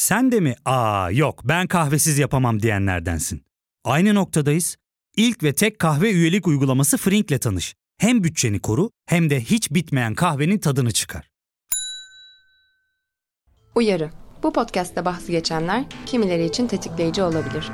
Sen de mi aa yok ben kahvesiz yapamam diyenlerdensin? Aynı noktadayız. İlk ve tek kahve üyelik uygulaması Frink'le tanış. Hem bütçeni koru hem de hiç bitmeyen kahvenin tadını çıkar. Uyarı. Bu podcast'te bahsi geçenler kimileri için tetikleyici olabilir.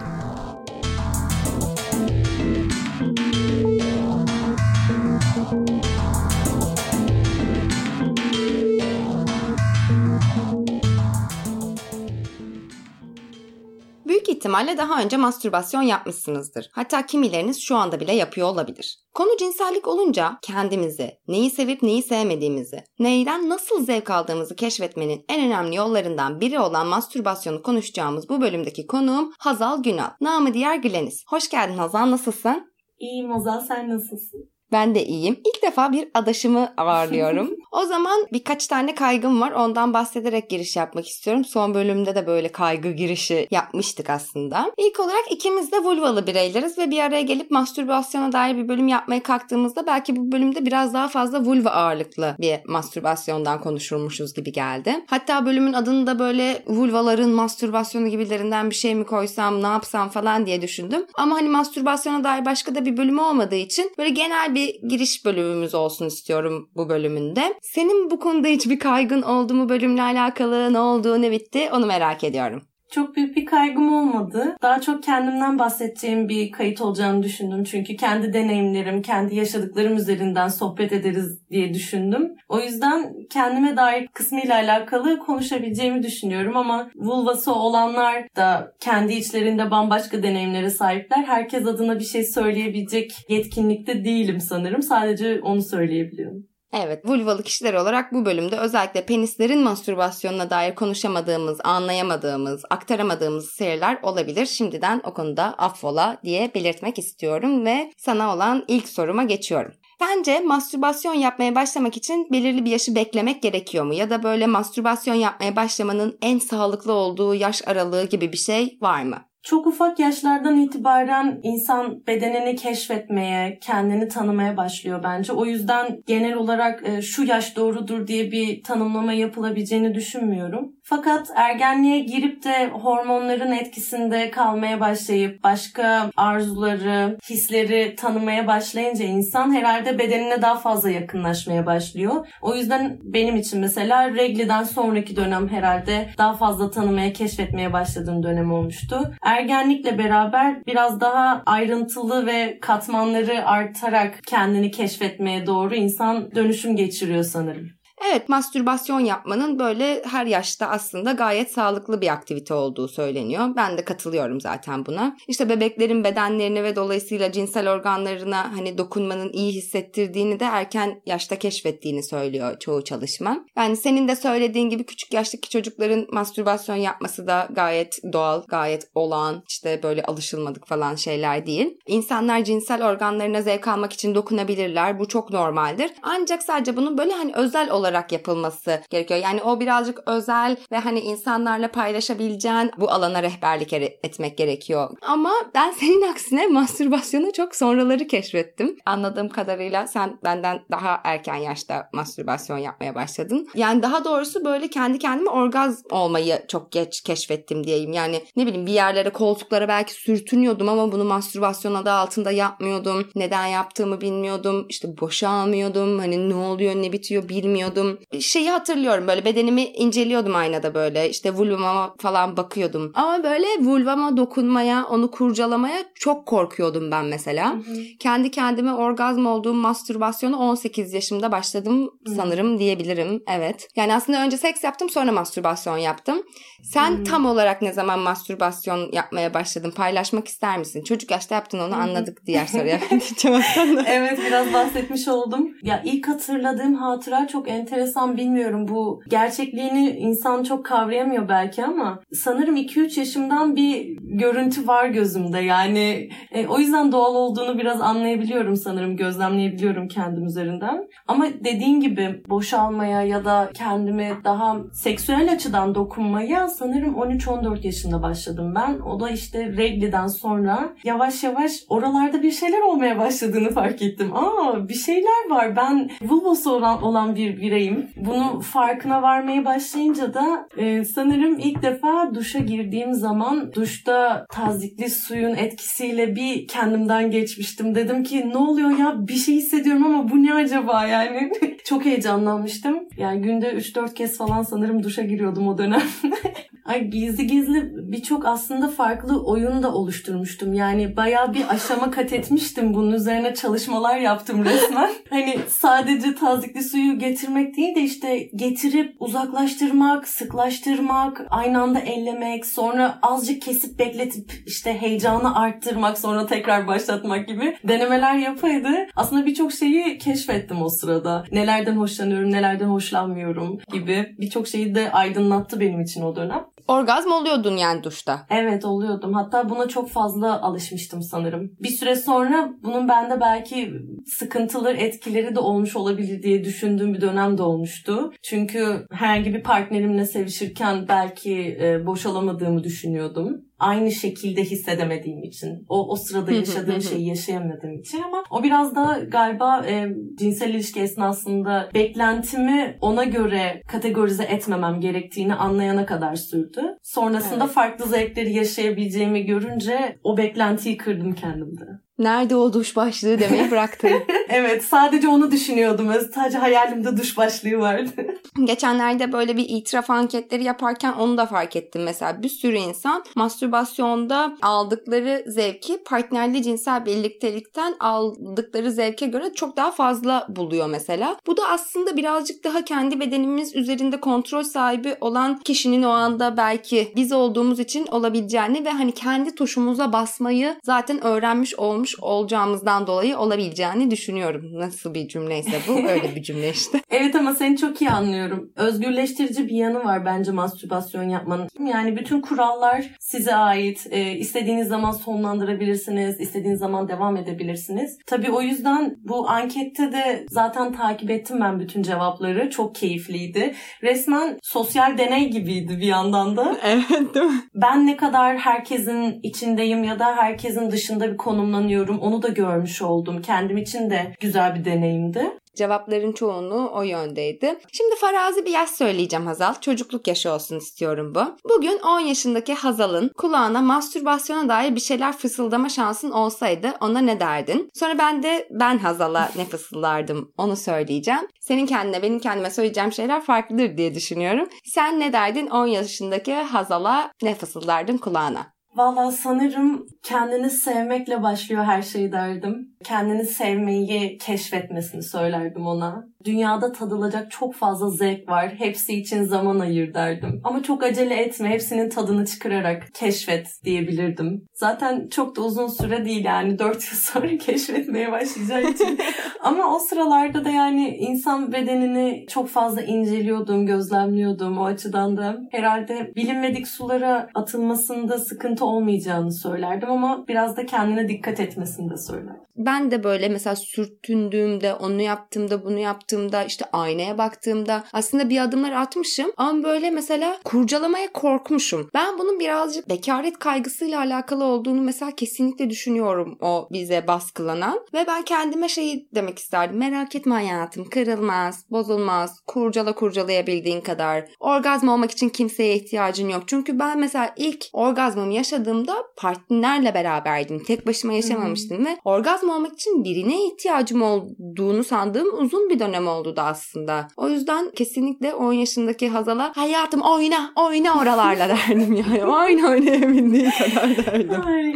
Büyük ihtimalle daha önce mastürbasyon yapmışsınızdır. Hatta kimileriniz şu anda bile yapıyor olabilir. Konu cinsellik olunca kendimizi, neyi sevip neyi sevmediğimizi, neyden nasıl zevk aldığımızı keşfetmenin en önemli yollarından biri olan mastürbasyonu konuşacağımız bu bölümdeki konuğum Hazal Günal. Namı diğer Güleniz. Hoş geldin Hazal, nasılsın? İyiyim Hazal, sen nasılsın? Ben de iyiyim. İlk defa bir adaşımı ağırlıyorum. o zaman birkaç tane kaygım var. Ondan bahsederek giriş yapmak istiyorum. Son bölümde de böyle kaygı girişi yapmıştık aslında. İlk olarak ikimiz de vulvalı bireyleriz ve bir araya gelip mastürbasyona dair bir bölüm yapmaya kalktığımızda belki bu bölümde biraz daha fazla vulva ağırlıklı bir mastürbasyondan konuşurmuşuz gibi geldi. Hatta bölümün adını da böyle vulvaların mastürbasyonu gibilerinden bir şey mi koysam, ne yapsam falan diye düşündüm. Ama hani mastürbasyona dair başka da bir bölüm olmadığı için böyle genel bir giriş bölümümüz olsun istiyorum bu bölümünde. Senin bu konuda hiçbir kaygın oldu mu bölümle alakalı? Ne oldu, ne bitti? Onu merak ediyorum. Çok büyük bir kaygım olmadı. Daha çok kendimden bahsedeceğim bir kayıt olacağını düşündüm. Çünkü kendi deneyimlerim, kendi yaşadıklarım üzerinden sohbet ederiz diye düşündüm. O yüzden kendime dair kısmıyla alakalı konuşabileceğimi düşünüyorum ama vulvası olanlar da kendi içlerinde bambaşka deneyimlere sahipler. Herkes adına bir şey söyleyebilecek yetkinlikte değilim sanırım. Sadece onu söyleyebiliyorum. Evet, vulvalı kişiler olarak bu bölümde özellikle penislerin mastürbasyonuna dair konuşamadığımız, anlayamadığımız, aktaramadığımız seyirler olabilir. Şimdiden o konuda affola diye belirtmek istiyorum ve sana olan ilk soruma geçiyorum. Bence mastürbasyon yapmaya başlamak için belirli bir yaşı beklemek gerekiyor mu? Ya da böyle mastürbasyon yapmaya başlamanın en sağlıklı olduğu yaş aralığı gibi bir şey var mı? Çok ufak yaşlardan itibaren insan bedenini keşfetmeye, kendini tanımaya başlıyor bence. O yüzden genel olarak e, şu yaş doğrudur diye bir tanımlama yapılabileceğini düşünmüyorum. Fakat ergenliğe girip de hormonların etkisinde kalmaya başlayıp başka arzuları, hisleri tanımaya başlayınca insan herhalde bedenine daha fazla yakınlaşmaya başlıyor. O yüzden benim için mesela regliden sonraki dönem herhalde daha fazla tanımaya, keşfetmeye başladığım dönem olmuştu. Ergenlikle beraber biraz daha ayrıntılı ve katmanları artarak kendini keşfetmeye doğru insan dönüşüm geçiriyor sanırım. Evet, mastürbasyon yapmanın böyle her yaşta aslında gayet sağlıklı bir aktivite olduğu söyleniyor. Ben de katılıyorum zaten buna. İşte bebeklerin bedenlerini ve dolayısıyla cinsel organlarına hani dokunmanın iyi hissettirdiğini de erken yaşta keşfettiğini söylüyor çoğu çalışma. Yani senin de söylediğin gibi küçük yaştaki çocukların mastürbasyon yapması da gayet doğal, gayet olağan, işte böyle alışılmadık falan şeyler değil. İnsanlar cinsel organlarına zevk almak için dokunabilirler. Bu çok normaldir. Ancak sadece bunun böyle hani özel olarak olarak yapılması gerekiyor. Yani o birazcık özel ve hani insanlarla paylaşabileceğin bu alana rehberlik etmek gerekiyor. Ama ben senin aksine mastürbasyonu çok sonraları keşfettim. Anladığım kadarıyla sen benden daha erken yaşta mastürbasyon yapmaya başladın. Yani daha doğrusu böyle kendi kendime orgazm olmayı çok geç keşfettim diyeyim. Yani ne bileyim bir yerlere koltuklara belki sürtünüyordum ama bunu mastürbasyon adı altında yapmıyordum. Neden yaptığımı bilmiyordum. İşte boşalmıyordum. Hani ne oluyor ne bitiyor bilmiyordum bakıyordum. Şeyi hatırlıyorum böyle bedenimi inceliyordum aynada böyle. işte vulvama falan bakıyordum. Ama böyle vulvama dokunmaya, onu kurcalamaya çok korkuyordum ben mesela. Hı hı. Kendi kendime orgazm olduğum mastürbasyonu 18 yaşımda başladım hı. sanırım diyebilirim. Evet. Yani aslında önce seks yaptım sonra mastürbasyon yaptım. Sen hı. tam olarak ne zaman mastürbasyon yapmaya başladın? Paylaşmak ister misin? Çocuk yaşta yaptın onu anladık diğer soruya. evet biraz bahsetmiş oldum. Ya ilk hatırladığım hatıra çok enteresan enteresan bilmiyorum. Bu gerçekliğini insan çok kavrayamıyor belki ama sanırım 2-3 yaşımdan bir görüntü var gözümde. Yani e, o yüzden doğal olduğunu biraz anlayabiliyorum sanırım. Gözlemleyebiliyorum kendim üzerinden. Ama dediğin gibi boşalmaya ya da kendime daha seksüel açıdan dokunmaya sanırım 13-14 yaşında başladım ben. O da işte regliden sonra yavaş yavaş oralarda bir şeyler olmaya başladığını fark ettim. Aa bir şeyler var. Ben vulvası olan, olan bir birey bireyim. Bunu farkına varmaya başlayınca da e, sanırım ilk defa duşa girdiğim zaman duşta tazikli suyun etkisiyle bir kendimden geçmiştim. Dedim ki ne oluyor ya bir şey hissediyorum ama bu ne acaba yani? Çok heyecanlanmıştım. Yani günde 3-4 kez falan sanırım duşa giriyordum o dönem. Ay gizli gizli birçok aslında farklı oyun da oluşturmuştum. Yani bayağı bir aşama kat etmiştim. Bunun üzerine çalışmalar yaptım resmen. hani sadece tazikli suyu getirmek değil de işte getirip uzaklaştırmak, sıklaştırmak, aynı anda ellemek, sonra azıcık kesip bekletip işte heyecanı arttırmak, sonra tekrar başlatmak gibi denemeler yapaydı. Aslında birçok şeyi keşfettim o sırada. Nelerden hoşlanıyorum, nelerden hoşlanmıyorum gibi birçok şeyi de aydınlattı benim için o dönem. Orgazm oluyordun yani duşta. Evet oluyordum. Hatta buna çok fazla alışmıştım sanırım. Bir süre sonra bunun bende belki sıkıntılı etkileri de olmuş olabilir diye düşündüğüm bir dönem de olmuştu. Çünkü herhangi bir partnerimle sevişirken belki e, boşalamadığımı düşünüyordum aynı şekilde hissedemediğim için. O, o sırada yaşadığım şeyi yaşayamadığım için ama o biraz da galiba e, cinsel ilişki esnasında beklentimi ona göre kategorize etmemem gerektiğini anlayana kadar sürdü. Sonrasında evet. farklı zevkleri yaşayabileceğimi görünce o beklentiyi kırdım kendimde. Nerede o duş başlığı demeyi bıraktın. evet sadece onu düşünüyordum. Sadece hayalimde duş başlığı vardı. Geçenlerde böyle bir itiraf anketleri yaparken onu da fark ettim. Mesela bir sürü insan mastürbasyonda aldıkları zevki partnerli cinsel birliktelikten aldıkları zevke göre çok daha fazla buluyor mesela. Bu da aslında birazcık daha kendi bedenimiz üzerinde kontrol sahibi olan kişinin o anda belki biz olduğumuz için olabileceğini ve hani kendi tuşumuza basmayı zaten öğrenmiş olmuş olmuş olacağımızdan dolayı olabileceğini düşünüyorum. Nasıl bir cümleyse bu öyle bir cümle işte. evet ama seni çok iyi anlıyorum. Özgürleştirici bir yanı var bence mastürbasyon yapmanın. Yani bütün kurallar size ait. E, istediğiniz zaman sonlandırabilirsiniz. istediğiniz zaman devam edebilirsiniz. Tabii o yüzden bu ankette de zaten takip ettim ben bütün cevapları. Çok keyifliydi. Resmen sosyal deney gibiydi bir yandan da. evet değil mi? Ben ne kadar herkesin içindeyim ya da herkesin dışında bir konumlanıyorum düşünüyorum. Onu da görmüş oldum. Kendim için de güzel bir deneyimdi. Cevapların çoğunluğu o yöndeydi. Şimdi farazi bir yaş söyleyeceğim Hazal. Çocukluk yaşı olsun istiyorum bu. Bugün 10 yaşındaki Hazal'ın kulağına mastürbasyona dair bir şeyler fısıldama şansın olsaydı ona ne derdin? Sonra ben de ben Hazal'a ne fısıldardım onu söyleyeceğim. Senin kendine benim kendime söyleyeceğim şeyler farklıdır diye düşünüyorum. Sen ne derdin 10 yaşındaki Hazal'a ne fısıldardın kulağına? Valla sanırım kendini sevmekle başlıyor her şey derdim. Kendini sevmeyi keşfetmesini söylerdim ona. Dünyada tadılacak çok fazla zevk var. Hepsi için zaman ayır derdim. Ama çok acele etme. Hepsinin tadını çıkararak keşfet diyebilirdim. Zaten çok da uzun süre değil yani. 4 yıl sonra keşfetmeye başlayacağı için. Ama o sıralarda da yani insan bedenini çok fazla inceliyordum, gözlemliyordum. O açıdan da herhalde bilinmedik sulara atılmasında sıkıntı olmayacağını söylerdim ama biraz da kendine dikkat etmesini de söylerdim. Ben de böyle mesela sürtündüğümde, onu yaptığımda, bunu yaptığımda, işte aynaya baktığımda aslında bir adımlar atmışım ama böyle mesela kurcalamaya korkmuşum. Ben bunun birazcık bekaret kaygısıyla alakalı olduğunu mesela kesinlikle düşünüyorum o bize baskılanan ve ben kendime şeyi demek isterdim. Merak etme hayatım, kırılmaz, bozulmaz, kurcala kurcalayabildiğin kadar. Orgazm olmak için kimseye ihtiyacın yok. Çünkü ben mesela ilk orgazmımı yaşadığımda partnerle beraberdim. Tek başıma yaşamamıştım hmm. ve orgazm olmak için birine ihtiyacım olduğunu sandığım uzun bir dönem oldu da aslında. O yüzden kesinlikle 10 yaşındaki Hazal'a hayatım oyna oyna oralarla derdim yani. oyna oynayabildiğin kadar derdim. Ay.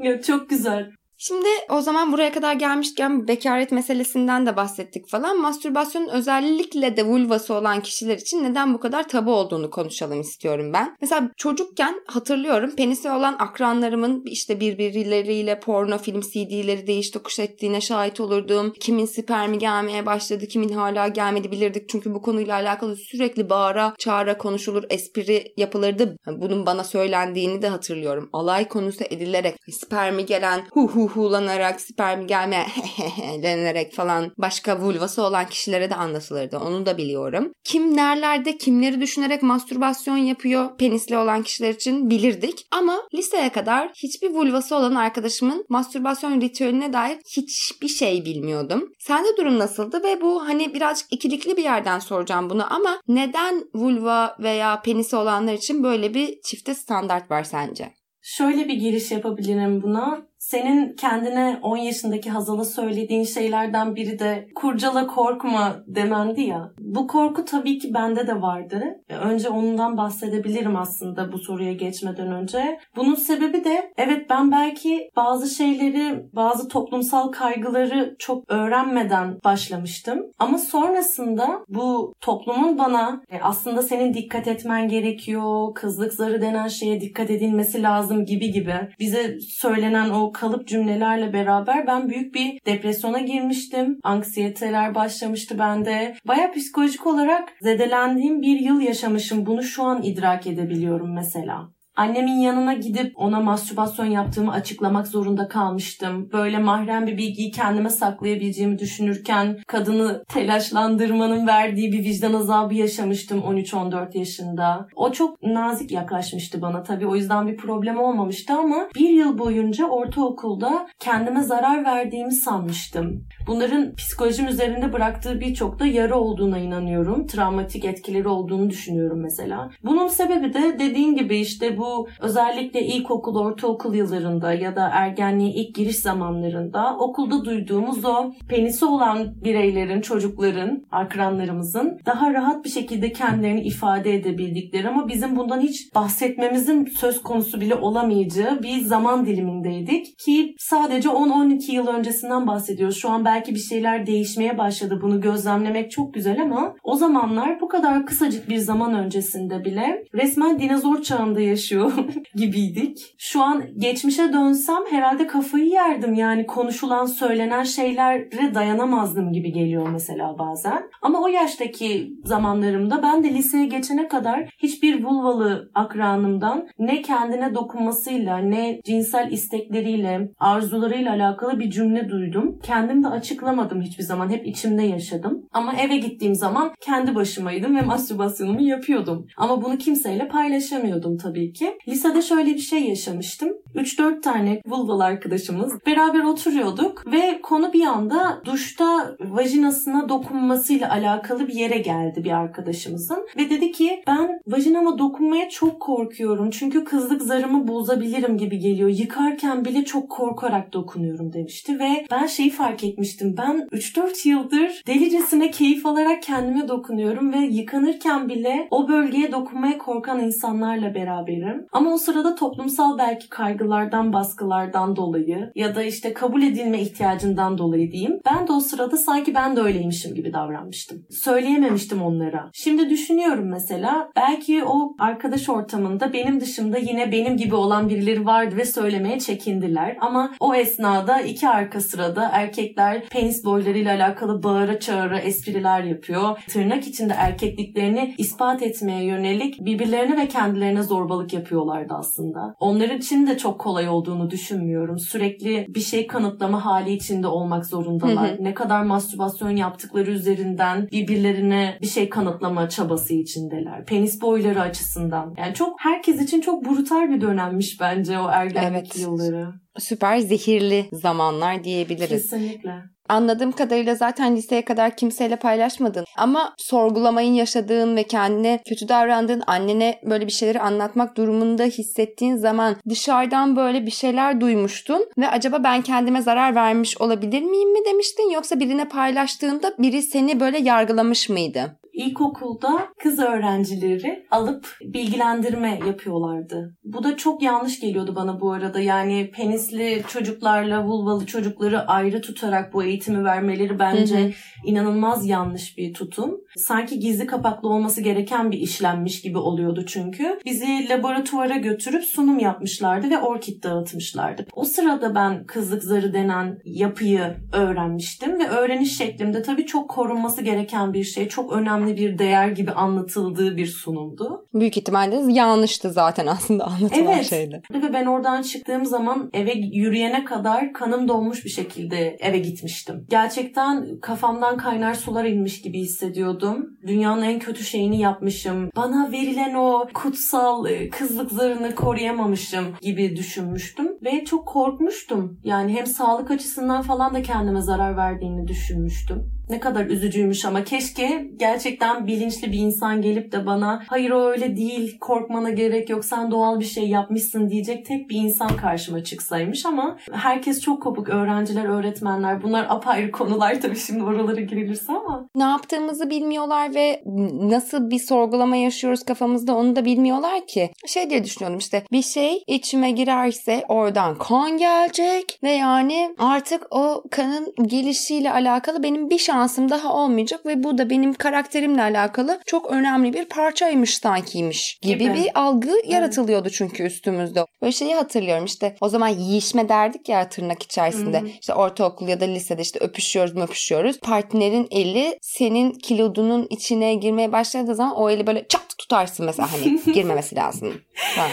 ya çok güzel. Şimdi o zaman buraya kadar gelmişken bekaret meselesinden de bahsettik falan. Mastürbasyonun özellikle de vulvası olan kişiler için neden bu kadar tabu olduğunu konuşalım istiyorum ben. Mesela çocukken hatırlıyorum penisi olan akranlarımın işte birbirleriyle porno film CD'leri değiş tokuş ettiğine şahit olurdum. Kimin spermi gelmeye başladı, kimin hala gelmedi bilirdik. Çünkü bu konuyla alakalı sürekli bağıra çağıra konuşulur, espri yapılırdı. Bunun bana söylendiğini de hatırlıyorum. Alay konusu edilerek spermi gelen hu hu huhulanarak, sperm gelme denerek falan başka vulvası olan kişilere de anlatılırdı. Onu da biliyorum. Kim nerelerde kimleri düşünerek mastürbasyon yapıyor penisli olan kişiler için bilirdik. Ama liseye kadar hiçbir vulvası olan arkadaşımın mastürbasyon ritüeline dair hiçbir şey bilmiyordum. Sende durum nasıldı ve bu hani birazcık ikilikli bir yerden soracağım bunu ama neden vulva veya penisi olanlar için böyle bir çifte standart var sence? Şöyle bir giriş yapabilirim buna senin kendine 10 yaşındaki Hazal'a söylediğin şeylerden biri de kurcala korkma demendi ya. Bu korku tabii ki bende de vardı. Önce ondan bahsedebilirim aslında bu soruya geçmeden önce. Bunun sebebi de evet ben belki bazı şeyleri, bazı toplumsal kaygıları çok öğrenmeden başlamıştım. Ama sonrasında bu toplumun bana e, aslında senin dikkat etmen gerekiyor, kızlık zarı denen şeye dikkat edilmesi lazım gibi gibi bize söylenen o kalıp cümlelerle beraber ben büyük bir depresyona girmiştim. Anksiyeteler başlamıştı bende. Baya psikolojik olarak zedelendiğim bir yıl yaşamışım. Bunu şu an idrak edebiliyorum mesela. Annemin yanına gidip ona mastürbasyon yaptığımı açıklamak zorunda kalmıştım. Böyle mahrem bir bilgiyi kendime saklayabileceğimi düşünürken kadını telaşlandırmanın verdiği bir vicdan azabı yaşamıştım 13-14 yaşında. O çok nazik yaklaşmıştı bana tabii o yüzden bir problem olmamıştı ama bir yıl boyunca ortaokulda kendime zarar verdiğimi sanmıştım. Bunların psikolojim üzerinde bıraktığı birçok da yara olduğuna inanıyorum. Travmatik etkileri olduğunu düşünüyorum mesela. Bunun sebebi de dediğin gibi işte bu özellikle ilkokul, ortaokul yıllarında ya da ergenliğe ilk giriş zamanlarında okulda duyduğumuz o penisi olan bireylerin, çocukların, akranlarımızın daha rahat bir şekilde kendilerini ifade edebildikleri ama bizim bundan hiç bahsetmemizin söz konusu bile olamayacağı bir zaman dilimindeydik ki sadece 10-12 yıl öncesinden bahsediyoruz. Şu an belki bir şeyler değişmeye başladı. Bunu gözlemlemek çok güzel ama o zamanlar bu kadar kısacık bir zaman öncesinde bile resmen dinozor çağında yaşıyor gibiydik. Şu an geçmişe dönsem herhalde kafayı yerdim. Yani konuşulan, söylenen şeylere dayanamazdım gibi geliyor mesela bazen. Ama o yaştaki zamanlarımda ben de liseye geçene kadar hiçbir vulvalı akranımdan ne kendine dokunmasıyla ne cinsel istekleriyle, arzularıyla alakalı bir cümle duydum. Kendim de açıklamadım hiçbir zaman. Hep içimde yaşadım. Ama eve gittiğim zaman kendi başımaydım ve mastürbasyonumu yapıyordum. Ama bunu kimseyle paylaşamıyordum tabii ki. Lisede şöyle bir şey yaşamıştım. 3-4 tane vulval arkadaşımız beraber oturuyorduk ve konu bir anda duşta vajinasına dokunmasıyla alakalı bir yere geldi bir arkadaşımızın. Ve dedi ki ben vajinama dokunmaya çok korkuyorum çünkü kızlık zarımı bozabilirim gibi geliyor. Yıkarken bile çok korkarak dokunuyorum demişti ve ben şeyi fark etmiştim. Ben 3-4 yıldır delicesine keyif alarak kendime dokunuyorum ve yıkanırken bile o bölgeye dokunmaya korkan insanlarla beraberim. Ama o sırada toplumsal belki kaygılardan, baskılardan dolayı ya da işte kabul edilme ihtiyacından dolayı diyeyim. Ben de o sırada sanki ben de öyleymişim gibi davranmıştım. Söyleyememiştim onlara. Şimdi düşünüyorum mesela belki o arkadaş ortamında benim dışımda yine benim gibi olan birileri vardı ve söylemeye çekindiler. Ama o esnada iki arka sırada erkekler penis boylarıyla alakalı bağıra çağıra espriler yapıyor. Tırnak içinde erkekliklerini ispat etmeye yönelik birbirlerine ve kendilerine zorbalık yapıyorlardı aslında. Onların için de çok kolay olduğunu düşünmüyorum. Sürekli bir şey kanıtlama hali içinde olmak zorundalar. Ne kadar mastürbasyon yaptıkları üzerinden birbirlerine bir şey kanıtlama çabası içindeler. Penis boyları açısından. Yani çok herkes için çok brutal bir dönemmiş bence o ergenlik evet. yılları. Süper zehirli zamanlar diyebiliriz. Kesinlikle. Anladığım kadarıyla zaten liseye kadar kimseyle paylaşmadın. Ama sorgulamayın yaşadığın ve kendine kötü davrandığın annene böyle bir şeyleri anlatmak durumunda hissettiğin zaman dışarıdan böyle bir şeyler duymuştun ve acaba ben kendime zarar vermiş olabilir miyim mi demiştin yoksa birine paylaştığında biri seni böyle yargılamış mıydı? İlkokulda kız öğrencileri alıp bilgilendirme yapıyorlardı. Bu da çok yanlış geliyordu bana bu arada. Yani penisli çocuklarla vulvalı çocukları ayrı tutarak bu eğitimi vermeleri bence hı hı. inanılmaz yanlış bir tutum. Sanki gizli kapaklı olması gereken bir işlenmiş gibi oluyordu çünkü. Bizi laboratuvara götürüp sunum yapmışlardı ve orkid dağıtmışlardı. O sırada ben kızlık zarı denen yapıyı öğrenmiştim ve öğreniş şeklimde tabii çok korunması gereken bir şey, çok önemli önemli bir değer gibi anlatıldığı bir sunumdu. Büyük ihtimalle yanlıştı zaten aslında anlatılan evet. şeydi. Ve ben oradan çıktığım zaman eve yürüyene kadar kanım dolmuş bir şekilde eve gitmiştim. Gerçekten kafamdan kaynar sular inmiş gibi hissediyordum. Dünyanın en kötü şeyini yapmışım. Bana verilen o kutsal e, kızlık zarını koruyamamışım gibi düşünmüştüm. Ve çok korkmuştum. Yani hem sağlık açısından falan da kendime zarar verdiğini düşünmüştüm. Ne kadar üzücüymüş ama keşke gerçekten bilinçli bir insan gelip de bana hayır o öyle değil korkmana gerek yok sen doğal bir şey yapmışsın diyecek tek bir insan karşıma çıksaymış ama herkes çok kopuk öğrenciler öğretmenler bunlar apayrı konular tabii şimdi oralara girilirse ama. Ne yaptığımızı bilmiyorlar ve nasıl bir sorgulama yaşıyoruz kafamızda onu da bilmiyorlar ki. Şey diye düşünüyorum işte bir şey içime girerse oradan kan gelecek ve yani artık o kanın gelişiyle alakalı benim bir şans şansım daha olmayacak ve bu da benim karakterimle alakalı çok önemli bir parçaymış sankiymiş gibi, gibi. bir algı evet. yaratılıyordu çünkü üstümüzde. Böyle şeyi hatırlıyorum işte o zaman yiyişme derdik ya tırnak içerisinde. Hı-hı. İşte ortaokul ya da lisede işte öpüşüyoruz mu öpüşüyoruz. Partnerin eli senin kilodunun içine girmeye başladığı zaman o eli böyle çat tutarsın mesela hani girmemesi lazım. Falan.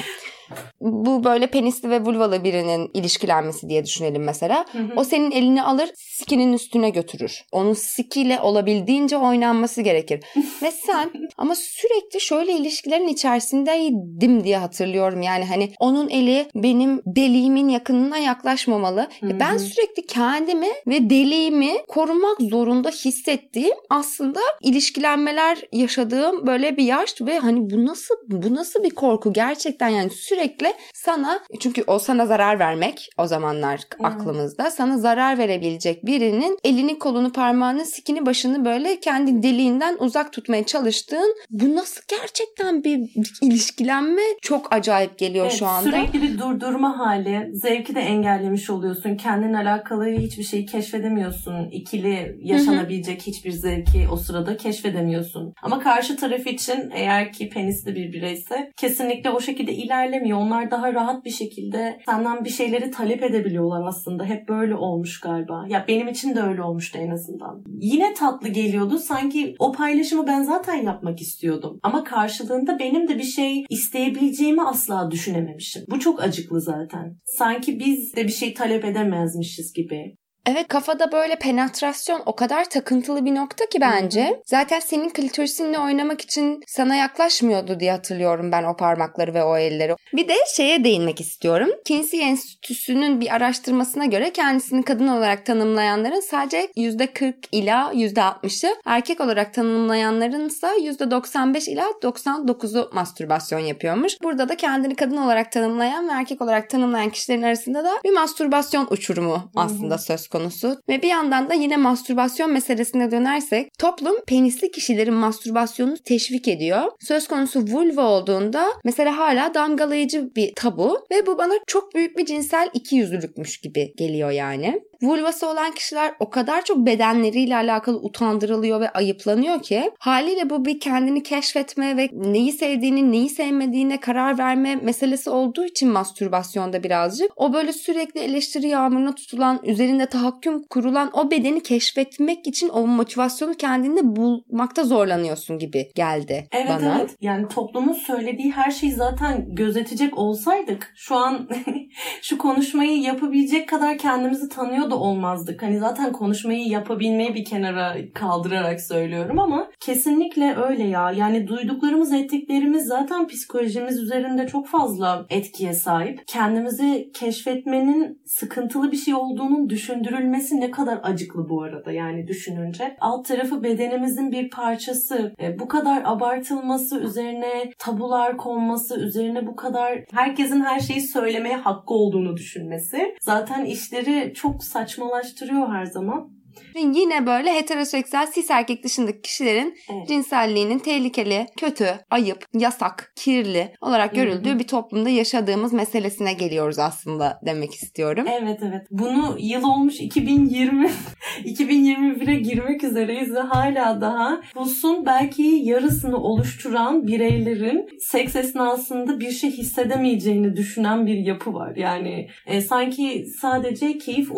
Bu böyle penisli ve vulvalı birinin ilişkilenmesi diye düşünelim mesela. Hı hı. O senin elini alır sikinin üstüne götürür. Onun sikiyle olabildiğince oynanması gerekir. ve sen ama sürekli şöyle ilişkilerin içerisindeydim diye hatırlıyorum. Yani hani onun eli benim deliğimin yakınına yaklaşmamalı. Hı hı. Ben sürekli kendimi ve deliğimi korumak zorunda hissettiğim aslında ilişkilenmeler yaşadığım böyle bir yaş ve hani bu nasıl bu nasıl bir korku gerçekten yani sürekli sürekli sana çünkü o sana zarar vermek o zamanlar hmm. aklımızda sana zarar verebilecek birinin elini kolunu parmağını sikini başını böyle kendi deliğinden uzak tutmaya çalıştığın bu nasıl gerçekten bir ilişkilenme çok acayip geliyor evet, şu anda. Sürekli bir durdurma hali zevki de engellemiş oluyorsun. Kendinle alakalı hiçbir şeyi keşfedemiyorsun. İkili yaşanabilecek Hı-hı. hiçbir zevki o sırada keşfedemiyorsun. Ama karşı taraf için eğer ki penisli bir bireyse kesinlikle o şekilde ilerlemiyor istemiyor. Onlar daha rahat bir şekilde senden bir şeyleri talep edebiliyorlar aslında. Hep böyle olmuş galiba. Ya benim için de öyle olmuştu en azından. Yine tatlı geliyordu. Sanki o paylaşımı ben zaten yapmak istiyordum. Ama karşılığında benim de bir şey isteyebileceğimi asla düşünememişim. Bu çok acıklı zaten. Sanki biz de bir şey talep edemezmişiz gibi. Evet kafada böyle penetrasyon o kadar takıntılı bir nokta ki bence. Hı-hı. Zaten senin klitorisinle oynamak için sana yaklaşmıyordu diye hatırlıyorum ben o parmakları ve o elleri. Bir de şeye değinmek istiyorum. Kinsey Enstitüsü'nün bir araştırmasına göre kendisini kadın olarak tanımlayanların sadece %40 ila %60'ı, erkek olarak tanımlayanların ise %95 ila 99'u mastürbasyon yapıyormuş. Burada da kendini kadın olarak tanımlayan ve erkek olarak tanımlayan kişilerin arasında da bir mastürbasyon uçurumu aslında Hı-hı. söz konusu. Ve bir yandan da yine mastürbasyon meselesine dönersek toplum penisli kişilerin mastürbasyonunu teşvik ediyor. Söz konusu vulva olduğunda mesela hala damgalayıcı bir tabu ve bu bana çok büyük bir cinsel ikiyüzlülükmüş gibi geliyor yani. Vulvası olan kişiler o kadar çok bedenleriyle alakalı utandırılıyor ve ayıplanıyor ki haliyle bu bir kendini keşfetme ve neyi sevdiğini neyi sevmediğine karar verme meselesi olduğu için mastürbasyonda birazcık o böyle sürekli eleştiri yağmuruna tutulan üzerinde tahakküm kurulan o bedeni keşfetmek için o motivasyonu kendinde bulmakta zorlanıyorsun gibi geldi evet, bana. Evet yani toplumun söylediği her şeyi zaten gözetecek olsaydık şu an şu konuşmayı yapabilecek kadar kendimizi tanıyor da olmazdık. Hani zaten konuşmayı yapabilmeyi bir kenara kaldırarak söylüyorum ama kesinlikle öyle ya. Yani duyduklarımız, ettiklerimiz zaten psikolojimiz üzerinde çok fazla etkiye sahip. Kendimizi keşfetmenin sıkıntılı bir şey olduğunun düşündürülmesi ne kadar acıklı bu arada yani düşününce. Alt tarafı bedenimizin bir parçası. E, bu kadar abartılması, üzerine tabular konması, üzerine bu kadar herkesin her şeyi söylemeye hakkı olduğunu düşünmesi zaten işleri çok saçmalaştırıyor her zaman. Yine böyle heteroseksüel cis erkek dışındaki kişilerin evet. cinselliğinin tehlikeli, kötü, ayıp, yasak, kirli olarak görüldüğü Hı-hı. bir toplumda yaşadığımız meselesine geliyoruz aslında demek istiyorum. Evet evet. Bunu yıl olmuş 2020 2021'e girmek üzereyiz ve hala daha Pus'un belki yarısını oluşturan bireylerin seks esnasında bir şey hissedemeyeceğini düşünen bir yapı var. Yani e, sanki sadece keyif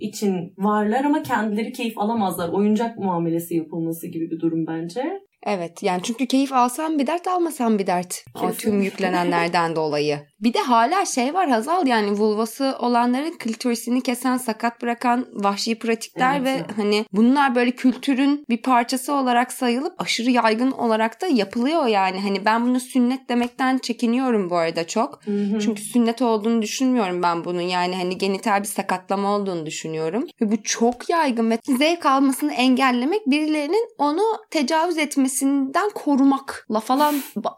için varlar ama kendileri keyif alamazlar. Oyuncak muamelesi yapılması gibi bir durum bence. Evet yani çünkü keyif alsam bir dert almasam bir dert. O tüm yüklenenlerden dolayı. Bir de hala şey var Hazal yani vulvası olanların klitorisini kesen sakat bırakan vahşi pratikler Evet ve ya. hani bunlar böyle kültürün bir parçası olarak sayılıp aşırı yaygın olarak da yapılıyor yani. Hani ben bunu sünnet demekten çekiniyorum bu arada çok. Hı hı. Çünkü sünnet olduğunu düşünmüyorum ben bunun. Yani hani genital bir sakatlama olduğunu düşünüyorum. Ve bu çok yaygın ve zevk almasını engellemek birilerinin onu tecavüz etmesinden korumakla falan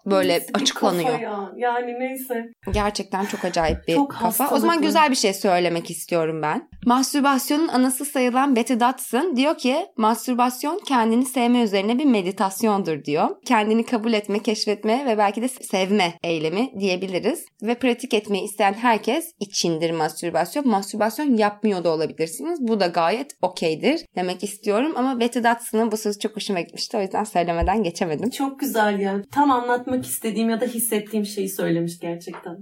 böyle açıklanıyor. ya? Yani neyse. Gerçekten çok acayip bir Çok kafa. O zaman hastalıklı. güzel bir şey söylemek istiyorum ben. Mastürbasyonun anası sayılan Betty Dodson diyor ki mastürbasyon kendini sevme üzerine bir meditasyondur diyor. Kendini kabul etme, keşfetme ve belki de sevme eylemi diyebiliriz. Ve pratik etmeyi isteyen herkes içindir mastürbasyon. Mastürbasyon yapmıyor da olabilirsiniz. Bu da gayet okeydir demek istiyorum. Ama Betty Dodson'ın bu sözü çok hoşuma gitmişti. O yüzden söylemeden geçemedim. Çok güzel ya. Tam anlatmak istediğim ya da hissettiğim şeyi söylemiş gerçekten.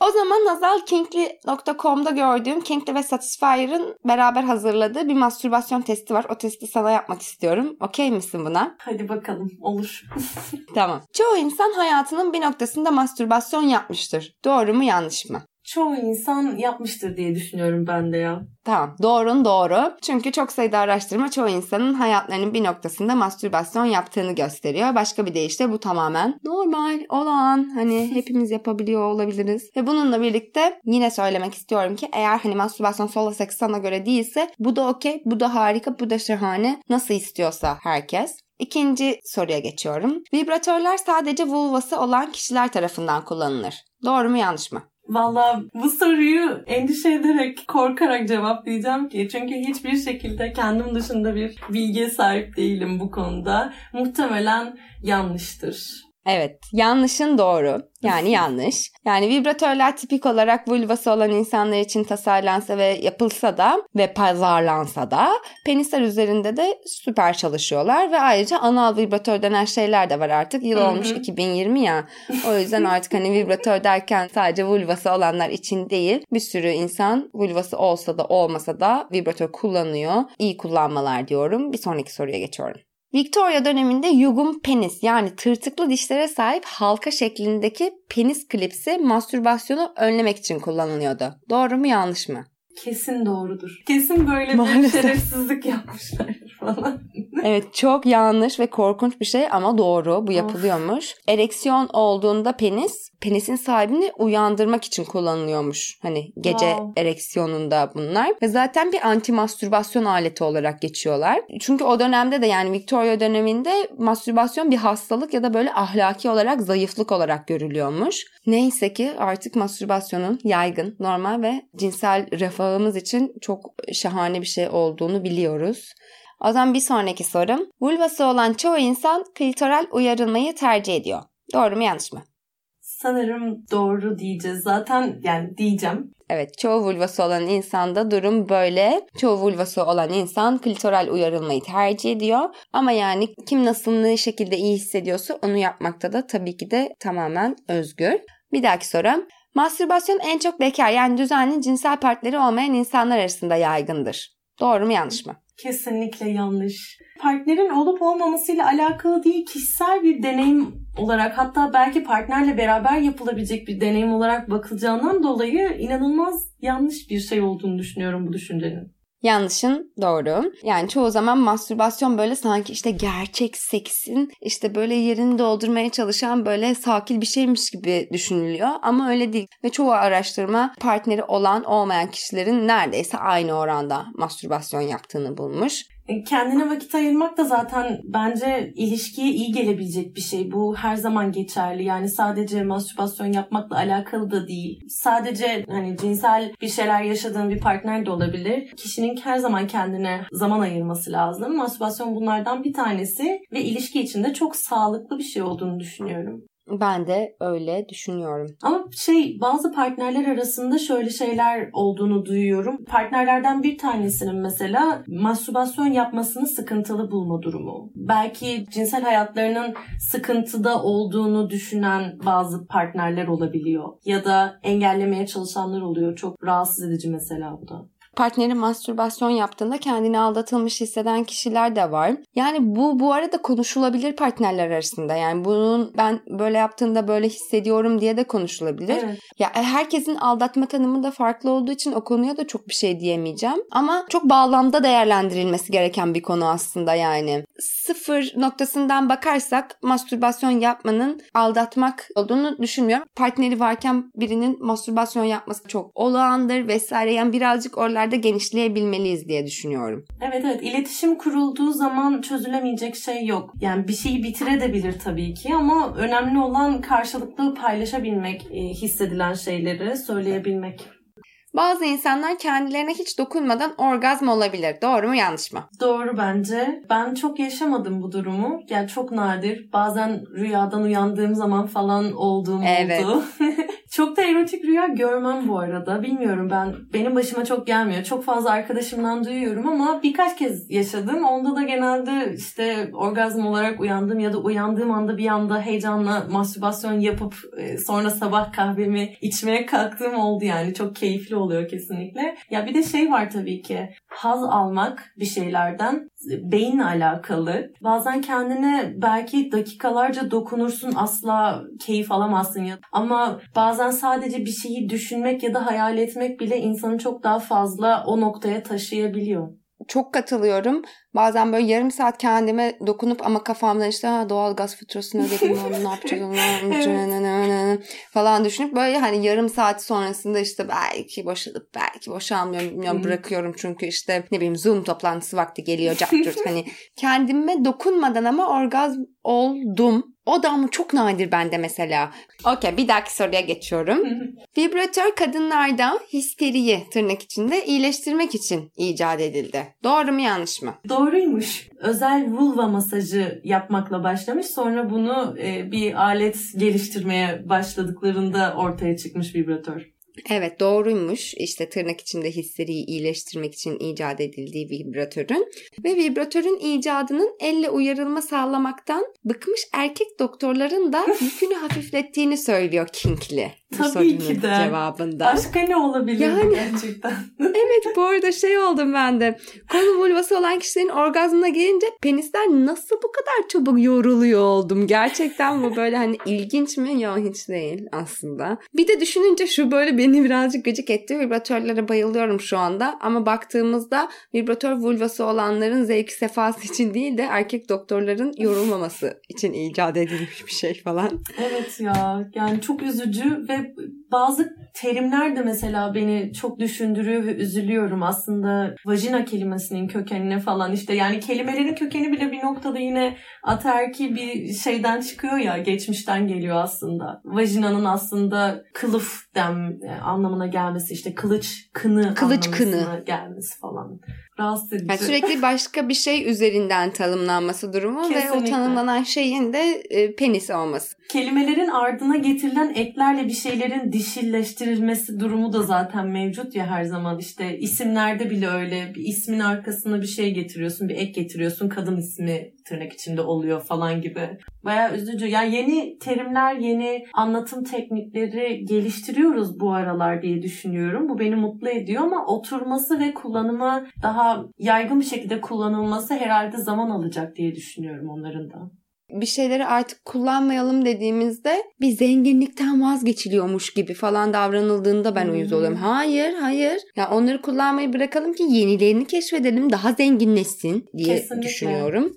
O zaman Hazal Kinkly.com'da gördüğüm Kinkly ve Satisfyer'ın beraber hazırladığı bir mastürbasyon testi var. O testi sana yapmak istiyorum. Okey misin buna? Hadi bakalım olur. Tamam. Çoğu insan hayatının bir noktasında mastürbasyon yapmıştır. Doğru mu yanlış mı? Çoğu insan yapmıştır diye düşünüyorum ben de ya. Tamam. Doğrun doğru. Çünkü çok sayıda araştırma çoğu insanın hayatlarının bir noktasında mastürbasyon yaptığını gösteriyor. Başka bir deyişle bu tamamen normal olan hani hepimiz yapabiliyor olabiliriz. Ve bununla birlikte yine söylemek istiyorum ki eğer hani mastürbasyon solo seks sana göre değilse bu da okey, bu da harika, bu da şahane. Nasıl istiyorsa herkes. İkinci soruya geçiyorum. Vibratörler sadece vulvası olan kişiler tarafından kullanılır. Doğru mu yanlış mı? Valla bu soruyu endişe ederek, korkarak cevaplayacağım ki. Çünkü hiçbir şekilde kendim dışında bir bilgiye sahip değilim bu konuda. Muhtemelen yanlıştır. Evet, yanlışın doğru. Yani yanlış. Yani vibratörler tipik olarak vulvası olan insanlar için tasarlansa ve yapılsa da ve pazarlansa da penisler üzerinde de süper çalışıyorlar ve ayrıca anal vibratör denen şeyler de var artık. Yıl olmuş 2020 ya. O yüzden artık hani vibratör derken sadece vulvası olanlar için değil bir sürü insan vulvası olsa da olmasa da vibratör kullanıyor. İyi kullanmalar diyorum. Bir sonraki soruya geçiyorum. Victoria döneminde yugum penis yani tırtıklı dişlere sahip halka şeklindeki penis klipsi mastürbasyonu önlemek için kullanılıyordu. Doğru mu yanlış mı? Kesin doğrudur. Kesin böyle bir Maalesef. şerefsizlik yapmışlardır falan. Evet çok yanlış ve korkunç bir şey ama doğru bu yapılıyormuş. Ereksiyon olduğunda penis penisin sahibini uyandırmak için kullanılıyormuş. Hani gece Wow. ereksiyonunda bunlar. Ve zaten bir anti mastürbasyon aleti olarak geçiyorlar. Çünkü o dönemde de yani Victoria döneminde mastürbasyon bir hastalık ya da böyle ahlaki olarak zayıflık olarak görülüyormuş. Neyse ki artık mastürbasyonun yaygın, normal ve cinsel refahımız için çok şahane bir şey olduğunu biliyoruz. O zaman bir sonraki sorum. Vulvası olan çoğu insan klitoral uyarılmayı tercih ediyor. Doğru mu yanlış mı? Sanırım doğru diyeceğiz. Zaten yani diyeceğim. Evet çoğu vulvası olan insanda durum böyle. Çoğu vulvası olan insan klitoral uyarılmayı tercih ediyor. Ama yani kim nasıl ne şekilde iyi hissediyorsa onu yapmakta da tabii ki de tamamen özgür. Bir dahaki sorum. Mastürbasyon en çok bekar yani düzenli cinsel partneri olmayan insanlar arasında yaygındır. Doğru mu yanlış mı? Kesinlikle yanlış. Partnerin olup olmamasıyla alakalı değil, kişisel bir deneyim olarak hatta belki partnerle beraber yapılabilecek bir deneyim olarak bakılacağından dolayı inanılmaz yanlış bir şey olduğunu düşünüyorum bu düşüncenin. Yanlışın doğru. Yani çoğu zaman mastürbasyon böyle sanki işte gerçek seksin işte böyle yerini doldurmaya çalışan böyle sakil bir şeymiş gibi düşünülüyor. Ama öyle değil. Ve çoğu araştırma partneri olan olmayan kişilerin neredeyse aynı oranda mastürbasyon yaptığını bulmuş. Kendine vakit ayırmak da zaten bence ilişkiye iyi gelebilecek bir şey. Bu her zaman geçerli. Yani sadece mastürbasyon yapmakla alakalı da değil. Sadece hani cinsel bir şeyler yaşadığın bir partner de olabilir. Kişinin her zaman kendine zaman ayırması lazım. Mastürbasyon bunlardan bir tanesi ve ilişki içinde çok sağlıklı bir şey olduğunu düşünüyorum. Ben de öyle düşünüyorum. Ama şey bazı partnerler arasında şöyle şeyler olduğunu duyuyorum. Partnerlerden bir tanesinin mesela mastürbasyon yapmasını sıkıntılı bulma durumu. Belki cinsel hayatlarının sıkıntıda olduğunu düşünen bazı partnerler olabiliyor. Ya da engellemeye çalışanlar oluyor. Çok rahatsız edici mesela bu da partneri mastürbasyon yaptığında kendini aldatılmış hisseden kişiler de var. Yani bu bu arada konuşulabilir partnerler arasında. Yani bunun ben böyle yaptığında böyle hissediyorum diye de konuşulabilir. Evet. Ya e, herkesin aldatma tanımı da farklı olduğu için o konuya da çok bir şey diyemeyeceğim. Ama çok bağlamda değerlendirilmesi gereken bir konu aslında yani. Sıfır noktasından bakarsak mastürbasyon yapmanın aldatmak olduğunu düşünmüyorum. Partneri varken birinin mastürbasyon yapması çok olağandır vesaire. Yani birazcık oralar yerde genişleyebilmeliyiz diye düşünüyorum. Evet evet iletişim kurulduğu zaman çözülemeyecek şey yok. Yani bir şeyi bitirebilir tabii ki ama önemli olan karşılıklı paylaşabilmek, e, hissedilen şeyleri söyleyebilmek. Bazı insanlar kendilerine hiç dokunmadan orgazm olabilir. Doğru mu yanlış mı? Doğru bence. Ben çok yaşamadım bu durumu. Yani çok nadir. Bazen rüyadan uyandığım zaman falan olduğum evet. oldu. çok da erotik rüya görmem bu arada. Bilmiyorum ben. Benim başıma çok gelmiyor. Çok fazla arkadaşımdan duyuyorum ama birkaç kez yaşadım. Onda da genelde işte orgazm olarak uyandım ya da uyandığım anda bir anda heyecanla mastürbasyon yapıp e, sonra sabah kahvemi içmeye kalktığım oldu yani. Çok keyifli oluyor kesinlikle. Ya bir de şey var tabii ki. Haz almak bir şeylerden beyinle alakalı. Bazen kendine belki dakikalarca dokunursun asla keyif alamazsın ya. Ama bazen sadece bir şeyi düşünmek ya da hayal etmek bile insanı çok daha fazla o noktaya taşıyabiliyor çok katılıyorum. Bazen böyle yarım saat kendime dokunup ama kafamdan işte ha, doğal gaz faturasını ödedim ne yapacağız falan düşünüp böyle hani yarım saat sonrasında işte belki boşalıp belki boşalmıyorum bilmiyorum bırakıyorum çünkü işte ne bileyim Zoom toplantısı vakti geliyor capturt hani kendime dokunmadan ama orgazm oldum. O da ama çok nadir bende mesela. Okey bir dahaki soruya geçiyorum. Vibratör kadınlarda histeriyi tırnak içinde iyileştirmek için icat edildi. Doğru mu yanlış mı? Doğruymuş. Özel vulva masajı yapmakla başlamış. Sonra bunu e, bir alet geliştirmeye başladıklarında ortaya çıkmış vibratör. Evet doğruymuş. İşte tırnak içinde hisseriyi iyileştirmek için icat edildiği vibratörün. Ve vibratörün icadının elle uyarılma sağlamaktan bıkmış erkek doktorların da yükünü hafiflettiğini söylüyor Kinkli. Tabii ki de. Cevabında. Başka ne olabilir yani, gerçekten? evet bu arada şey oldum ben de. Konu vulvası olan kişilerin orgazmına gelince penisler nasıl bu kadar çabuk yoruluyor oldum. Gerçekten bu böyle hani ilginç mi? Yok hiç değil aslında. Bir de düşününce şu böyle beni birazcık gıcık etti. Vibratörlere bayılıyorum şu anda. Ama baktığımızda vibratör vulvası olanların zevki sefası için değil de erkek doktorların yorulmaması için icat edilmiş bir şey falan. Evet ya yani çok üzücü ve bazı terimler de mesela beni çok düşündürüyor ve üzülüyorum aslında vajina kelimesinin kökenine falan işte yani kelimelerin kökeni bile bir noktada yine ataerki bir şeyden çıkıyor ya geçmişten geliyor aslında. Vajinanın aslında kılıf dem e, anlamına gelmesi işte kılıç kını kılıç kını. gelmesi falan rahatsız edici. Yani sürekli başka bir şey üzerinden tanımlanması durumu Kesinlikle. ve o tanımlanan şeyin de e, penis olması. Kelimelerin ardına getirilen eklerle bir şeylerin dişilleştirilmesi durumu da zaten mevcut ya her zaman. işte isimlerde bile öyle. Bir ismin arkasına bir şey getiriyorsun, bir ek getiriyorsun. Kadın ismi tırnak içinde oluyor falan gibi. Baya üzücü. Yani yeni terimler, yeni anlatım teknikleri geliştiriyoruz bu aralar diye düşünüyorum. Bu beni mutlu ediyor ama oturması ve kullanımı daha yaygın bir şekilde kullanılması herhalde zaman alacak diye düşünüyorum onların da bir şeyleri artık kullanmayalım dediğimizde bir zenginlikten vazgeçiliyormuş gibi falan davranıldığında ben uyuz oluyorum. Hayır, hayır. Ya yani onları kullanmayı bırakalım ki yenilerini keşfedelim, daha zenginleşsin diye Kesinlikle. düşünüyorum.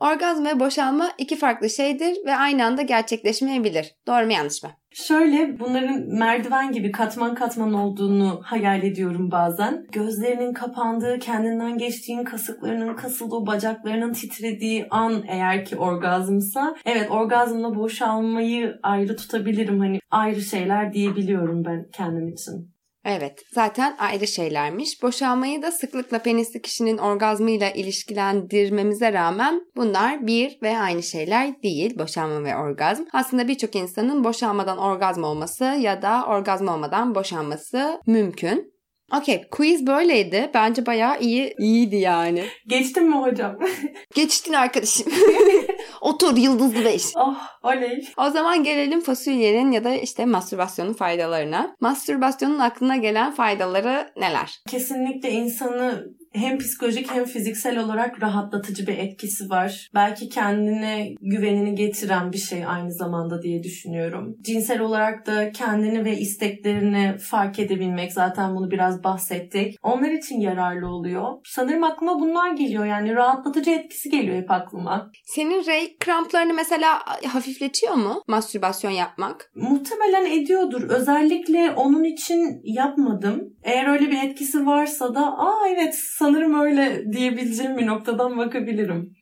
Orgazm ve boşalma iki farklı şeydir ve aynı anda gerçekleşmeyebilir. Doğru mu yanlış mı? Şöyle bunların merdiven gibi katman katman olduğunu hayal ediyorum bazen. Gözlerinin kapandığı, kendinden geçtiğin, kasıklarının kasıldığı, bacaklarının titrediği an eğer ki orgazmsa evet orgazmla boşalmayı ayrı tutabilirim. Hani ayrı şeyler diyebiliyorum ben kendim için. Evet, zaten ayrı şeylermiş. Boşalmayı da sıklıkla penisli kişinin orgazmıyla ilişkilendirmemize rağmen bunlar bir ve aynı şeyler değil. Boşalma ve orgazm. Aslında birçok insanın boşalmadan orgazm olması ya da orgazm olmadan boşanması mümkün. Okey, quiz böyleydi. Bence bayağı iyi, iyiydi yani. Geçtim mi hocam? Geçtin arkadaşım. Otur yıldızlı beş. Oh oley. O zaman gelelim fasulyenin ya da işte mastürbasyonun faydalarına. Mastürbasyonun aklına gelen faydaları neler? Kesinlikle insanı hem psikolojik hem fiziksel olarak rahatlatıcı bir etkisi var. Belki kendine güvenini getiren bir şey aynı zamanda diye düşünüyorum. Cinsel olarak da kendini ve isteklerini fark edebilmek zaten bunu biraz bahsettik. Onlar için yararlı oluyor. Sanırım aklıma bunlar geliyor yani rahatlatıcı etkisi geliyor hep aklıma. Senin rey kramplarını mesela hafifletiyor mu mastürbasyon yapmak? Muhtemelen ediyordur. Özellikle onun için yapmadım. Eğer öyle bir etkisi varsa da aa evet sanırım öyle diyebileceğim bir noktadan bakabilirim.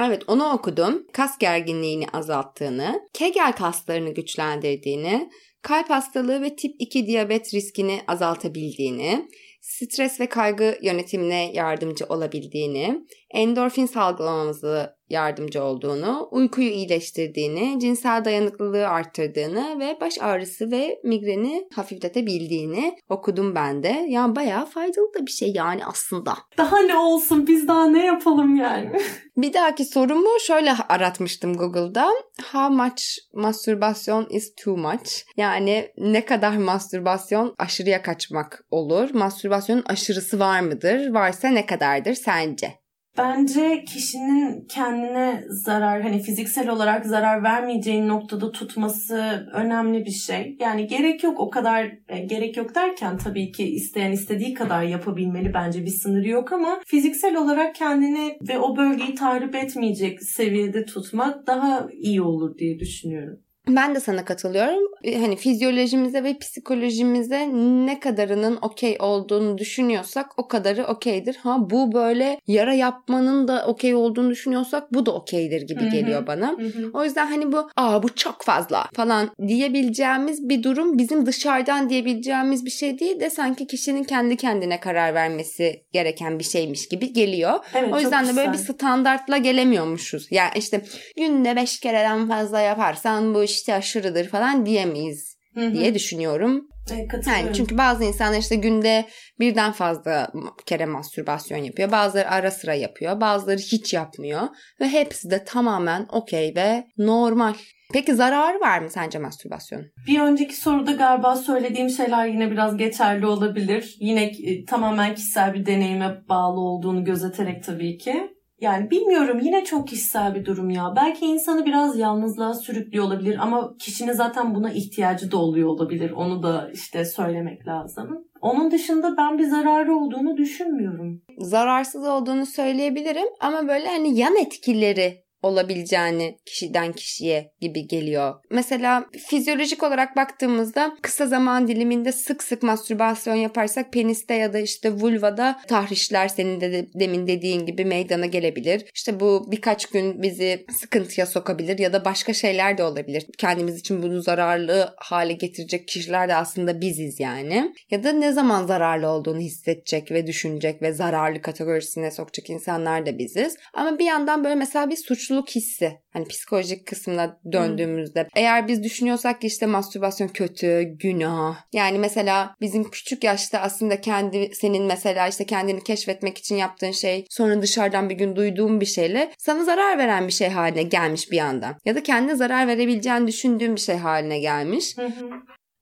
Evet onu okudum. Kas gerginliğini azalttığını, kegel kaslarını güçlendirdiğini, kalp hastalığı ve tip 2 diyabet riskini azaltabildiğini, stres ve kaygı yönetimine yardımcı olabildiğini, endorfin salgılamamızı yardımcı olduğunu, uykuyu iyileştirdiğini, cinsel dayanıklılığı arttırdığını ve baş ağrısı ve migreni hafifletebildiğini okudum ben de. Yani bayağı faydalı da bir şey yani aslında. Daha ne olsun biz daha ne yapalım yani? bir dahaki sorumu şöyle aratmıştım Google'da. How much masturbation is too much? Yani ne kadar mastürbasyon aşırıya kaçmak olur? Mastürbasyonun aşırısı var mıdır? Varsa ne kadardır sence? Bence kişinin kendine zarar hani fiziksel olarak zarar vermeyeceği noktada tutması önemli bir şey. Yani gerek yok o kadar e, gerek yok derken tabii ki isteyen istediği kadar yapabilmeli bence bir sınırı yok ama fiziksel olarak kendini ve o bölgeyi tahrip etmeyecek seviyede tutmak daha iyi olur diye düşünüyorum. Ben de sana katılıyorum. E, hani fizyolojimize ve psikolojimize ne kadarının okey olduğunu düşünüyorsak o kadarı okeydir. Ha bu böyle yara yapmanın da okey olduğunu düşünüyorsak bu da okeydir gibi Hı-hı. geliyor bana. Hı-hı. O yüzden hani bu aa bu çok fazla falan diyebileceğimiz bir durum bizim dışarıdan diyebileceğimiz bir şey değil de sanki kişinin kendi kendine karar vermesi gereken bir şeymiş gibi geliyor. Evet, o yüzden de böyle bir standartla gelemiyormuşuz. Yani işte günde beş kereden fazla yaparsan bu iş işte aşırıdır falan diyemeyiz Hı-hı. diye düşünüyorum. Yani çünkü bazı insanlar işte günde birden fazla kere mastürbasyon yapıyor. Bazıları ara sıra yapıyor. Bazıları hiç yapmıyor. Ve hepsi de tamamen okey ve normal. Peki zararı var mı sence mastürbasyon? Bir önceki soruda galiba söylediğim şeyler yine biraz geçerli olabilir. Yine e, tamamen kişisel bir deneyime bağlı olduğunu gözeterek tabii ki. Yani bilmiyorum yine çok kişisel bir durum ya. Belki insanı biraz yalnızlığa sürüklüyor olabilir ama kişinin zaten buna ihtiyacı da oluyor olabilir. Onu da işte söylemek lazım. Onun dışında ben bir zararı olduğunu düşünmüyorum. Zararsız olduğunu söyleyebilirim ama böyle hani yan etkileri olabileceğini kişiden kişiye gibi geliyor. Mesela fizyolojik olarak baktığımızda kısa zaman diliminde sık sık mastürbasyon yaparsak peniste ya da işte vulvada tahrişler senin de demin dediğin gibi meydana gelebilir. İşte bu birkaç gün bizi sıkıntıya sokabilir ya da başka şeyler de olabilir. Kendimiz için bunu zararlı hale getirecek kişiler de aslında biziz yani. Ya da ne zaman zararlı olduğunu hissedecek ve düşünecek ve zararlı kategorisine sokacak insanlar da biziz. Ama bir yandan böyle mesela bir suç suçluluk hissi hani psikolojik kısmına döndüğümüzde hmm. eğer biz düşünüyorsak ki işte mastürbasyon kötü, günah. Yani mesela bizim küçük yaşta aslında kendi senin mesela işte kendini keşfetmek için yaptığın şey sonra dışarıdan bir gün duyduğun bir şeyle sana zarar veren bir şey haline gelmiş bir anda. Ya da kendine zarar verebileceğini düşündüğün bir şey haline gelmiş.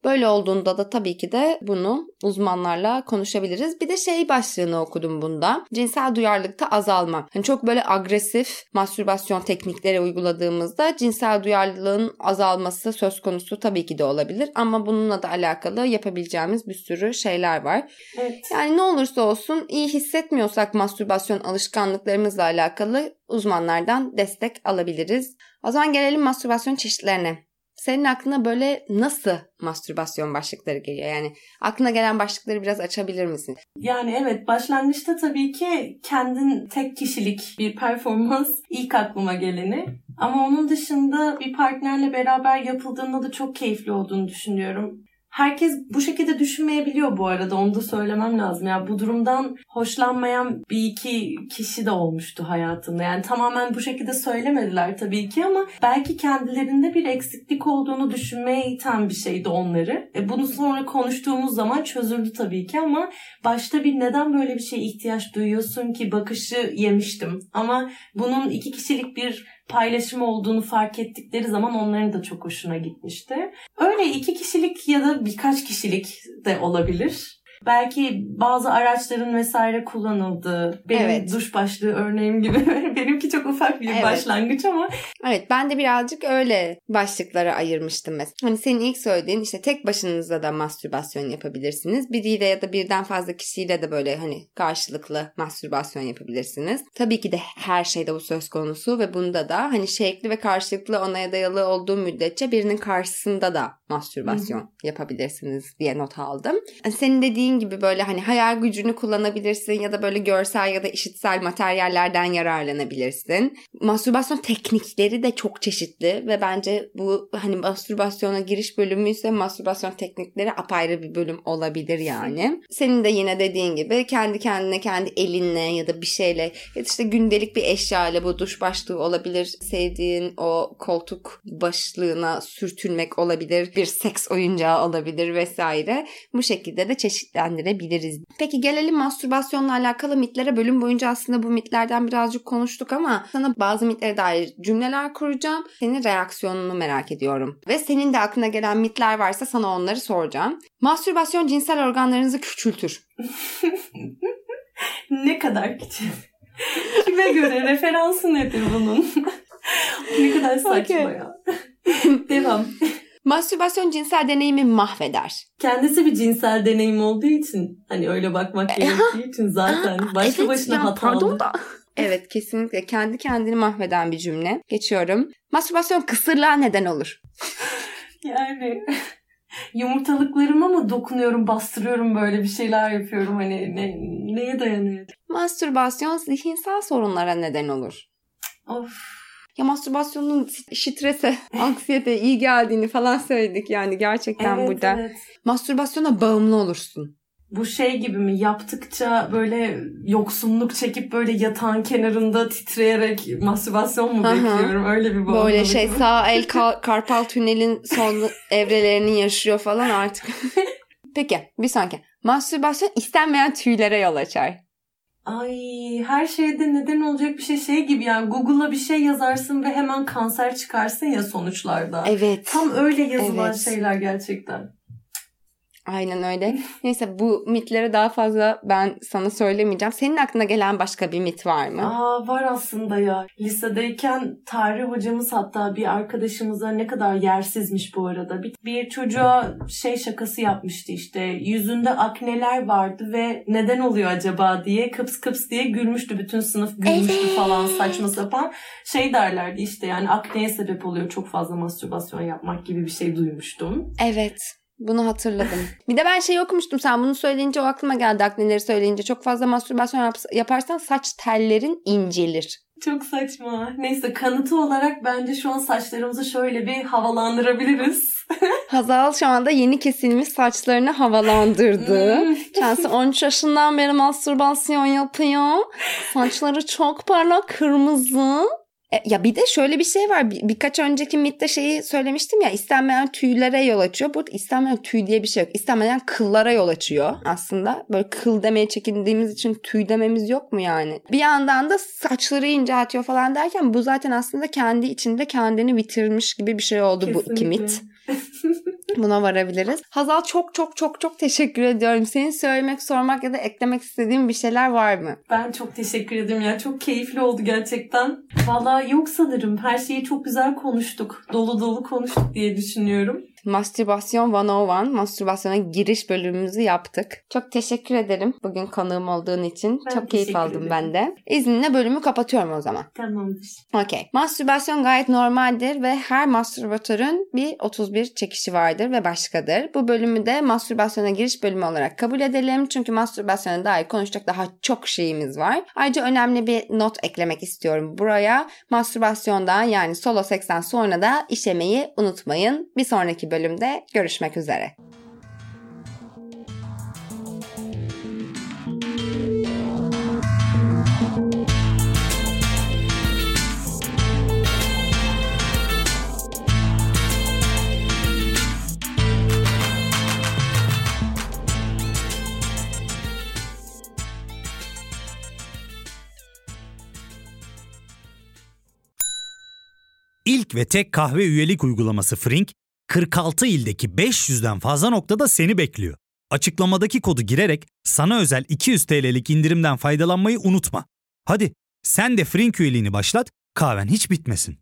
Böyle olduğunda da tabii ki de bunu uzmanlarla konuşabiliriz. Bir de şey başlığını okudum bunda. Cinsel duyarlılıkta azalma. Hani çok böyle agresif mastürbasyon teknikleri uyguladığımızda cinsel duyarlılığın azalması söz konusu tabii ki de olabilir. Ama bununla da alakalı yapabileceğimiz bir sürü şeyler var. Evet. Yani ne olursa olsun iyi hissetmiyorsak mastürbasyon alışkanlıklarımızla alakalı uzmanlardan destek alabiliriz. O zaman gelelim mastürbasyon çeşitlerine. Senin aklına böyle nasıl mastürbasyon başlıkları geliyor? Yani aklına gelen başlıkları biraz açabilir misin? Yani evet başlangıçta tabii ki kendin tek kişilik bir performans ilk aklıma geleni. Ama onun dışında bir partnerle beraber yapıldığında da çok keyifli olduğunu düşünüyorum. Herkes bu şekilde düşünmeyebiliyor bu arada onu da söylemem lazım. Ya bu durumdan hoşlanmayan bir iki kişi de olmuştu hayatında. Yani tamamen bu şekilde söylemediler tabii ki ama belki kendilerinde bir eksiklik olduğunu düşünmeye iten bir şeydi onları. E bunu sonra konuştuğumuz zaman çözüldü tabii ki ama başta bir neden böyle bir şeye ihtiyaç duyuyorsun ki bakışı yemiştim. Ama bunun iki kişilik bir paylaşım olduğunu fark ettikleri zaman onların da çok hoşuna gitmişti. Öyle iki kişilik ya da birkaç kişilik de olabilir. Belki bazı araçların vesaire kullanıldığı, benim Evet. duş başlığı örneğim gibi. Benimki çok ufak bir Evet. başlangıç ama Evet ben de birazcık öyle başlıklara ayırmıştım mesela. Hani senin ilk söylediğin işte tek başınıza da mastürbasyon yapabilirsiniz. Biriyle ya da birden fazla kişiyle de böyle hani karşılıklı mastürbasyon yapabilirsiniz. Tabii ki de her şeyde bu söz konusu ve bunda da hani şevkli ve karşılıklı onaya dayalı olduğu müddetçe birinin karşısında da mastürbasyon yapabilirsiniz diye not aldım. Senin dediğin gibi böyle hani hayal gücünü kullanabilirsin ya da böyle görsel ya da işitsel materyallerden yararlanabilirsin. Mastürbasyon teknikleri de çok çeşitli ve bence bu hani mastürbasyona giriş bölümü ise mastürbasyon teknikleri apayrı bir bölüm olabilir yani. Senin de yine dediğin gibi kendi kendine kendi elinle ya da bir şeyle ya da işte gündelik bir eşya ile bu duş başlığı olabilir. Sevdiğin o koltuk başlığına sürtünmek olabilir. Bir seks oyuncağı olabilir vesaire. Bu şekilde de çeşitlendirebiliriz. Peki gelelim mastürbasyonla alakalı mitlere. Bölüm boyunca aslında bu mitlerden birazcık konuştuk ama sana bazı mitlere dair cümleler kuracağım. Senin reaksiyonunu merak ediyorum. Ve senin de aklına gelen mitler varsa sana onları soracağım. Mastürbasyon cinsel organlarınızı küçültür. ne kadar küçük. Kime göre referansı nedir bunun? ne kadar saçma Okey. ya. Devam. Mastürbasyon cinsel deneyimi mahveder. Kendisi bir cinsel deneyim olduğu için hani öyle bakmak gerektiği için zaten başlı Evet, başına hatalı. Pardon da. Evet kesinlikle kendi kendini mahveden bir cümle. Geçiyorum. Mastürbasyon kısırlığa neden olur. Yani yumurtalıklarıma mı dokunuyorum, bastırıyorum böyle bir şeyler yapıyorum hani ne, neye dayanıyor? Mastürbasyon zihinsel sorunlara neden olur. Of. Ya mastürbasyonun strese, anksiyete iyi geldiğini falan söyledik yani gerçekten Evet, burada. evet. Mastürbasyona bağımlı olursun. Bu şey gibi mi yaptıkça böyle yoksunluk çekip böyle yatağın kenarında titreyerek mastürbasyon mu bekliyorum? Öyle bir bağımlılık Böyle şey sağ el ka- karpal tünelin son evrelerini yaşıyor falan artık. Peki bir sonraki. Mastürbasyon istenmeyen tüylere yol açar. Ay her şeyde neden olacak bir şey şey gibi yani Google'a bir şey yazarsın ve hemen kanser çıkarsın ya sonuçlarda. Evet. Tam öyle yazılan Evet. şeyler gerçekten. Aynen öyle. Neyse bu mitlere daha fazla ben sana söylemeyeceğim. Senin aklına gelen başka bir mit var mı? Aa var aslında ya. Lisedeyken tarih hocamız hatta bir arkadaşımıza ne kadar yersizmiş bu arada. Bir, bir çocuğa şey şakası yapmıştı işte. Yüzünde akneler vardı ve neden oluyor acaba diye kıps kıps diye gülmüştü. Bütün sınıf gülmüştü Evet. falan saçma sapan. Şey derlerdi işte yani akneye sebep oluyor çok fazla mastürbasyon yapmak gibi bir şey duymuştum. Evet. Bunu hatırladım. bir de ben şey okumuştum. Sen bunu söyleyince o aklıma geldi. Akneleri söyleyince. Çok fazla mastürbasyon yap- yaparsan saç tellerin incelir. Çok saçma. Neyse kanıtı olarak bence şu an saçlarımızı şöyle bir havalandırabiliriz. Hazal şu anda yeni kesilmiş saçlarını havalandırdı. Hmm. Kendisi 13 yaşından beri mastürbasyon yapıyor. Saçları çok parlak kırmızı. E, ya bir de şöyle bir şey var. Bir, birkaç önceki mitte şeyi söylemiştim ya istenmeyen tüylere yol açıyor. Burada istenmeyen tüy diye bir şey yok. İstenmeyen kıllara yol açıyor aslında. Böyle kıl demeye çekindiğimiz için tüy dememiz yok mu yani? Bir yandan da saçları inceltiyor falan derken bu zaten aslında kendi içinde kendini bitirmiş gibi bir şey oldu bu iki Kesinlikle. mit. Buna varabiliriz. Hazal çok çok çok çok teşekkür ediyorum. Senin söylemek, sormak ya da eklemek istediğin bir şeyler var mı? Ben çok teşekkür ederim ya. Çok keyifli oldu gerçekten. Valla yok sanırım. Her şeyi çok güzel konuştuk. Dolu dolu konuştuk diye düşünüyorum. Mastürbasyon 101, mastürbasyona giriş bölümümüzü yaptık. Çok teşekkür ederim bugün konuğum olduğun için. Ben Çok keyif aldım ederim. ben de. İzninle bölümü kapatıyorum o zaman. Tamamdır. Okey. Mastürbasyon gayet normaldir ve her mastürbatörün bir 31 çekişi vardır ve başkadır. Bu bölümü de mastürbasyona giriş bölümü olarak kabul edelim. Çünkü mastürbasyona dair konuşacak daha çok şeyimiz var. Ayrıca önemli bir not eklemek istiyorum buraya. Mastürbasyondan yani solo seksten sonra da işemeyi unutmayın. Bir sonraki bölümde görüşmek üzere. İlk ve tek kahve üyelik uygulaması Frink, 46 ildeki 500'den fazla noktada seni bekliyor. Açıklamadaki kodu girerek sana özel 200 TL'lik indirimden faydalanmayı unutma. Hadi sen de Frink üyeliğini başlat, kahven hiç bitmesin.